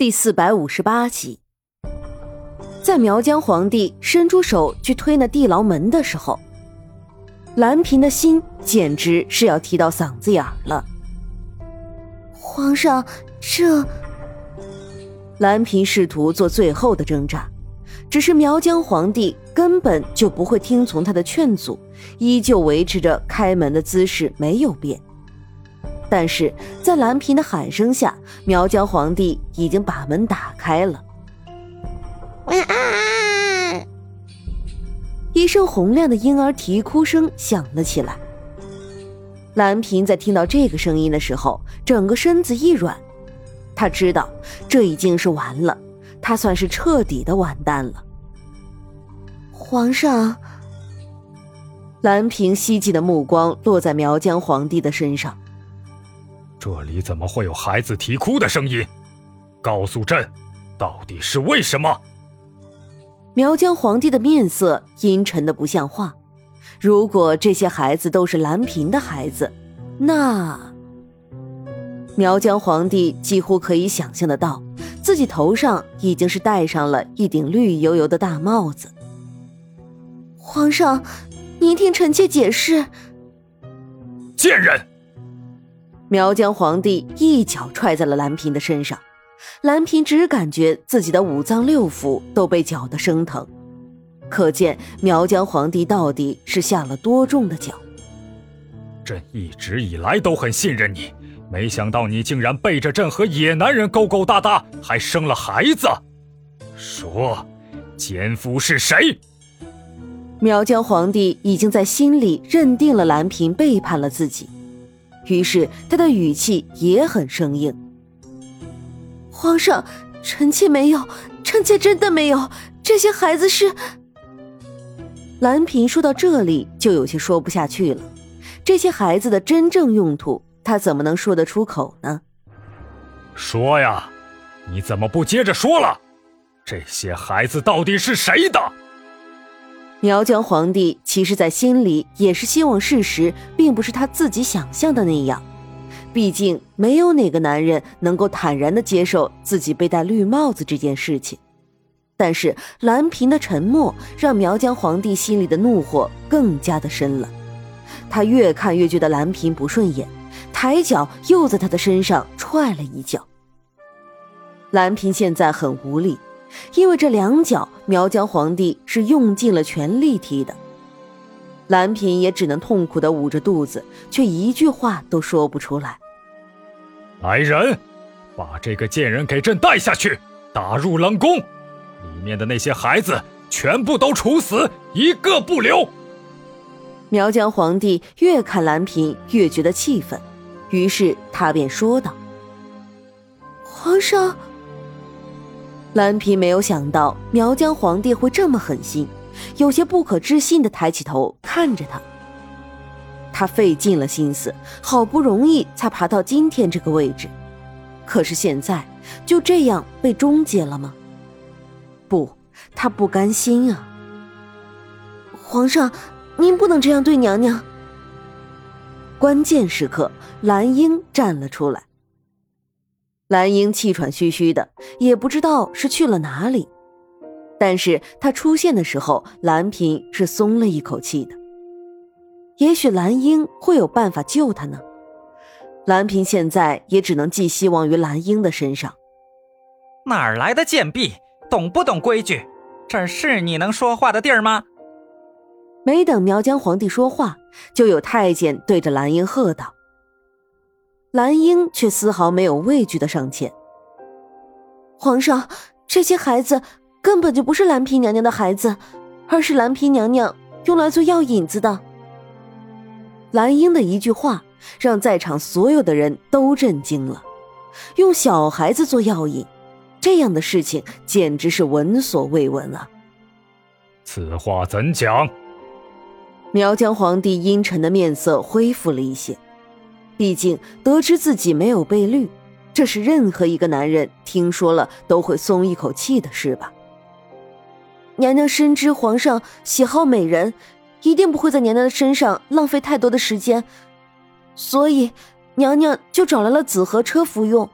第四百五十八集，在苗疆皇帝伸出手去推那地牢门的时候，蓝嫔的心简直是要提到嗓子眼了。皇上，这……蓝嫔试图做最后的挣扎，只是苗疆皇帝根本就不会听从他的劝阻，依旧维持着开门的姿势没有变。但是在蓝嫔的喊声下，苗疆皇帝已经把门打开了。晚安！一声洪亮的婴儿啼哭声响了起来。蓝嫔在听到这个声音的时候，整个身子一软，他知道这已经是完了，他算是彻底的完蛋了。皇上，蓝嫔希冀的目光落在苗疆皇帝的身上。这里怎么会有孩子啼哭的声音？告诉朕，到底是为什么？苗疆皇帝的面色阴沉的不像话。如果这些孩子都是蓝嫔的孩子，那苗疆皇帝几乎可以想象得到，自己头上已经是戴上了一顶绿油油的大帽子。皇上，您听臣妾解释。贱人！苗疆皇帝一脚踹在了蓝嫔的身上，蓝嫔只感觉自己的五脏六腑都被搅得生疼，可见苗疆皇帝到底是下了多重的脚。朕一直以来都很信任你，没想到你竟然背着朕和野男人勾勾搭搭，还生了孩子。说，奸夫是谁？苗疆皇帝已经在心里认定了蓝嫔背叛了自己。于是他的语气也很生硬。皇上，臣妾没有，臣妾真的没有。这些孩子是……蓝嫔说到这里就有些说不下去了。这些孩子的真正用途，他怎么能说得出口呢？说呀，你怎么不接着说了？这些孩子到底是谁的？苗疆皇帝其实，在心里也是希望事实并不是他自己想象的那样。毕竟，没有哪个男人能够坦然的接受自己被戴绿帽子这件事情。但是，蓝嫔的沉默让苗疆皇帝心里的怒火更加的深了。他越看越觉得蓝嫔不顺眼，抬脚又在他的身上踹了一脚。蓝嫔现在很无力。因为这两脚，苗疆皇帝是用尽了全力踢的，蓝嫔也只能痛苦的捂着肚子，却一句话都说不出来。来人，把这个贱人给朕带下去，打入冷宫，里面的那些孩子全部都处死，一个不留。苗疆皇帝越看蓝嫔越觉得气愤，于是他便说道：“皇上。”蓝嫔没有想到苗疆皇帝会这么狠心，有些不可置信的抬起头看着他。他费尽了心思，好不容易才爬到今天这个位置，可是现在就这样被终结了吗？不，他不甘心啊！皇上，您不能这样对娘娘。关键时刻，蓝英站了出来。蓝英气喘吁吁的，也不知道是去了哪里。但是他出现的时候，蓝嫔是松了一口气的。也许蓝英会有办法救他呢。蓝嫔现在也只能寄希望于蓝英的身上。哪儿来的贱婢，懂不懂规矩？这是你能说话的地儿吗？没等苗疆皇帝说话，就有太监对着蓝英喝道。蓝英却丝毫没有畏惧的上前。皇上，这些孩子根本就不是蓝嫔娘娘的孩子，而是蓝嫔娘娘用来做药引子的。蓝英的一句话让在场所有的人都震惊了。用小孩子做药引，这样的事情简直是闻所未闻啊！此话怎讲？苗疆皇帝阴沉的面色恢复了一些。毕竟得知自己没有被绿，这是任何一个男人听说了都会松一口气的事吧。娘娘深知皇上喜好美人，一定不会在娘娘的身上浪费太多的时间，所以娘娘就找来了紫河车服用。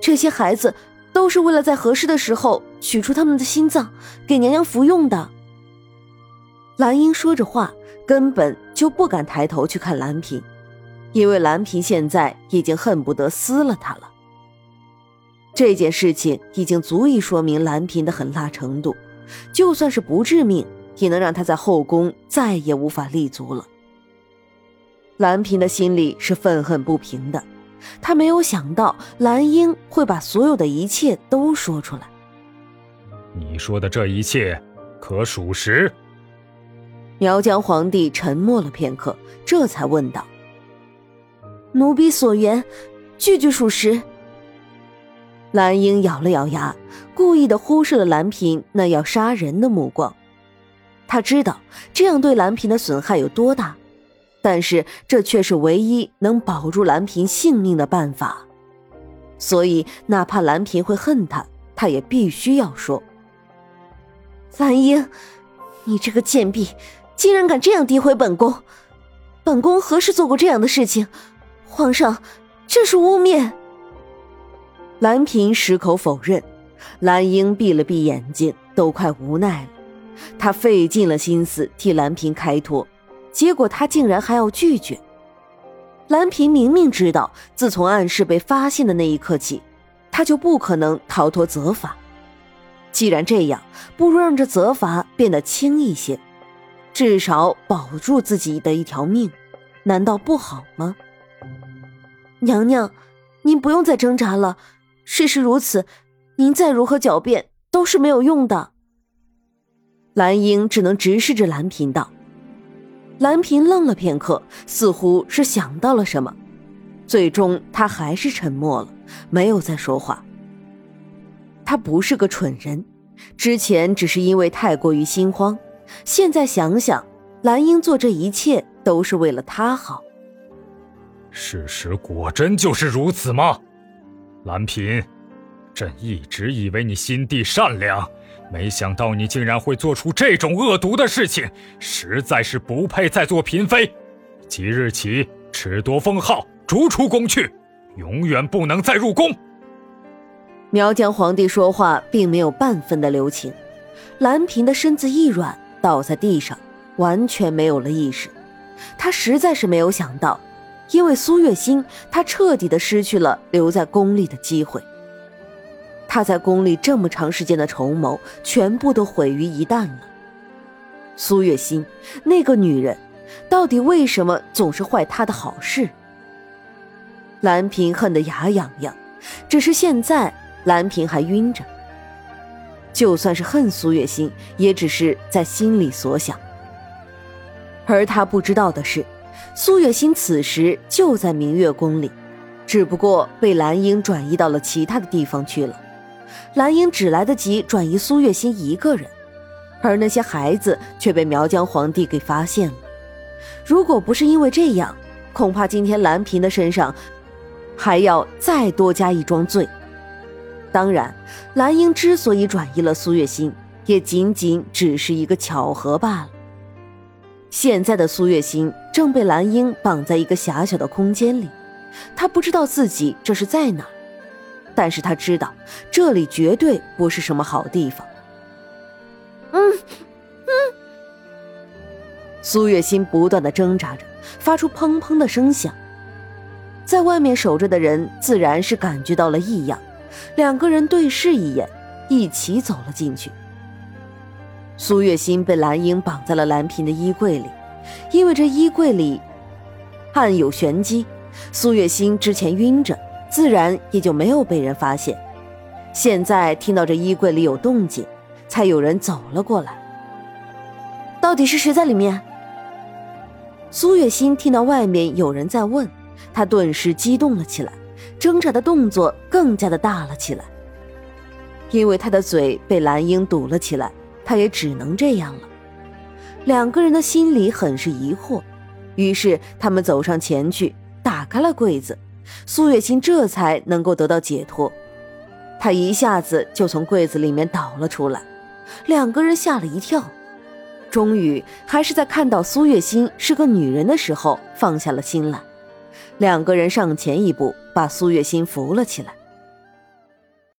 这些孩子都是为了在合适的时候取出他们的心脏给娘娘服用的。蓝英说着话，根本就不敢抬头去看蓝萍，因为蓝萍现在已经恨不得撕了他了。这件事情已经足以说明蓝萍的狠辣程度，就算是不致命，也能让他在后宫再也无法立足了。蓝萍的心里是愤恨不平的。他没有想到蓝英会把所有的一切都说出来。你说的这一切，可属实？苗疆皇帝沉默了片刻，这才问道：“奴婢所言，句句属实。”蓝英咬了咬牙，故意的忽视了蓝萍那要杀人的目光。他知道这样对蓝萍的损害有多大。但是这却是唯一能保住蓝萍性命的办法，所以哪怕蓝萍会恨他，他也必须要说。蓝英，你这个贱婢，竟然敢这样诋毁本宫！本宫何时做过这样的事情？皇上，这是污蔑！蓝嫔矢口否认。蓝英闭了闭眼睛，都快无奈了。他费尽了心思替蓝嫔开脱。结果他竟然还要拒绝。蓝嫔明明知道，自从暗示被发现的那一刻起，他就不可能逃脱责罚。既然这样，不如让这责罚变得轻一些，至少保住自己的一条命，难道不好吗？娘娘，您不用再挣扎了。事实如此，您再如何狡辩都是没有用的。蓝英只能直视着蓝嫔道。蓝嫔愣了片刻，似乎是想到了什么，最终他还是沉默了，没有再说话。他不是个蠢人，之前只是因为太过于心慌，现在想想，蓝英做这一切都是为了他好。事实果真就是如此吗？蓝嫔，朕一直以为你心地善良。没想到你竟然会做出这种恶毒的事情，实在是不配再做嫔妃。即日起，褫夺封号，逐出宫去，永远不能再入宫。苗疆皇帝说话并没有半分的留情，蓝嫔的身子一软，倒在地上，完全没有了意识。他实在是没有想到，因为苏月心，他彻底的失去了留在宫里的机会。他在宫里这么长时间的筹谋，全部都毁于一旦了。苏月心那个女人，到底为什么总是坏他的好事？蓝萍恨得牙痒痒，只是现在蓝萍还晕着。就算是恨苏月心，也只是在心里所想。而他不知道的是，苏月心此时就在明月宫里，只不过被蓝英转移到了其他的地方去了。蓝英只来得及转移苏月心一个人，而那些孩子却被苗疆皇帝给发现了。如果不是因为这样，恐怕今天蓝嫔的身上还要再多加一桩罪。当然，蓝英之所以转移了苏月心，也仅仅只是一个巧合罢了。现在的苏月心正被蓝英绑在一个狭小的空间里，他不知道自己这是在哪。但是他知道，这里绝对不是什么好地方。嗯嗯，苏月心不断的挣扎着，发出砰砰的声响。在外面守着的人自然是感觉到了异样，两个人对视一眼，一起走了进去。苏月心被蓝英绑在了蓝嫔的衣柜里，因为这衣柜里暗有玄机。苏月心之前晕着。自然也就没有被人发现。现在听到这衣柜里有动静，才有人走了过来。到底是谁在里面？苏月心听到外面有人在问，她顿时激动了起来，挣扎的动作更加的大了起来。因为她的嘴被蓝英堵了起来，他也只能这样了。两个人的心里很是疑惑，于是他们走上前去，打开了柜子。苏月心这才能够得到解脱，他一下子就从柜子里面倒了出来，两个人吓了一跳，终于还是在看到苏月心是个女人的时候放下了心来，两个人上前一步把苏月心扶了起来。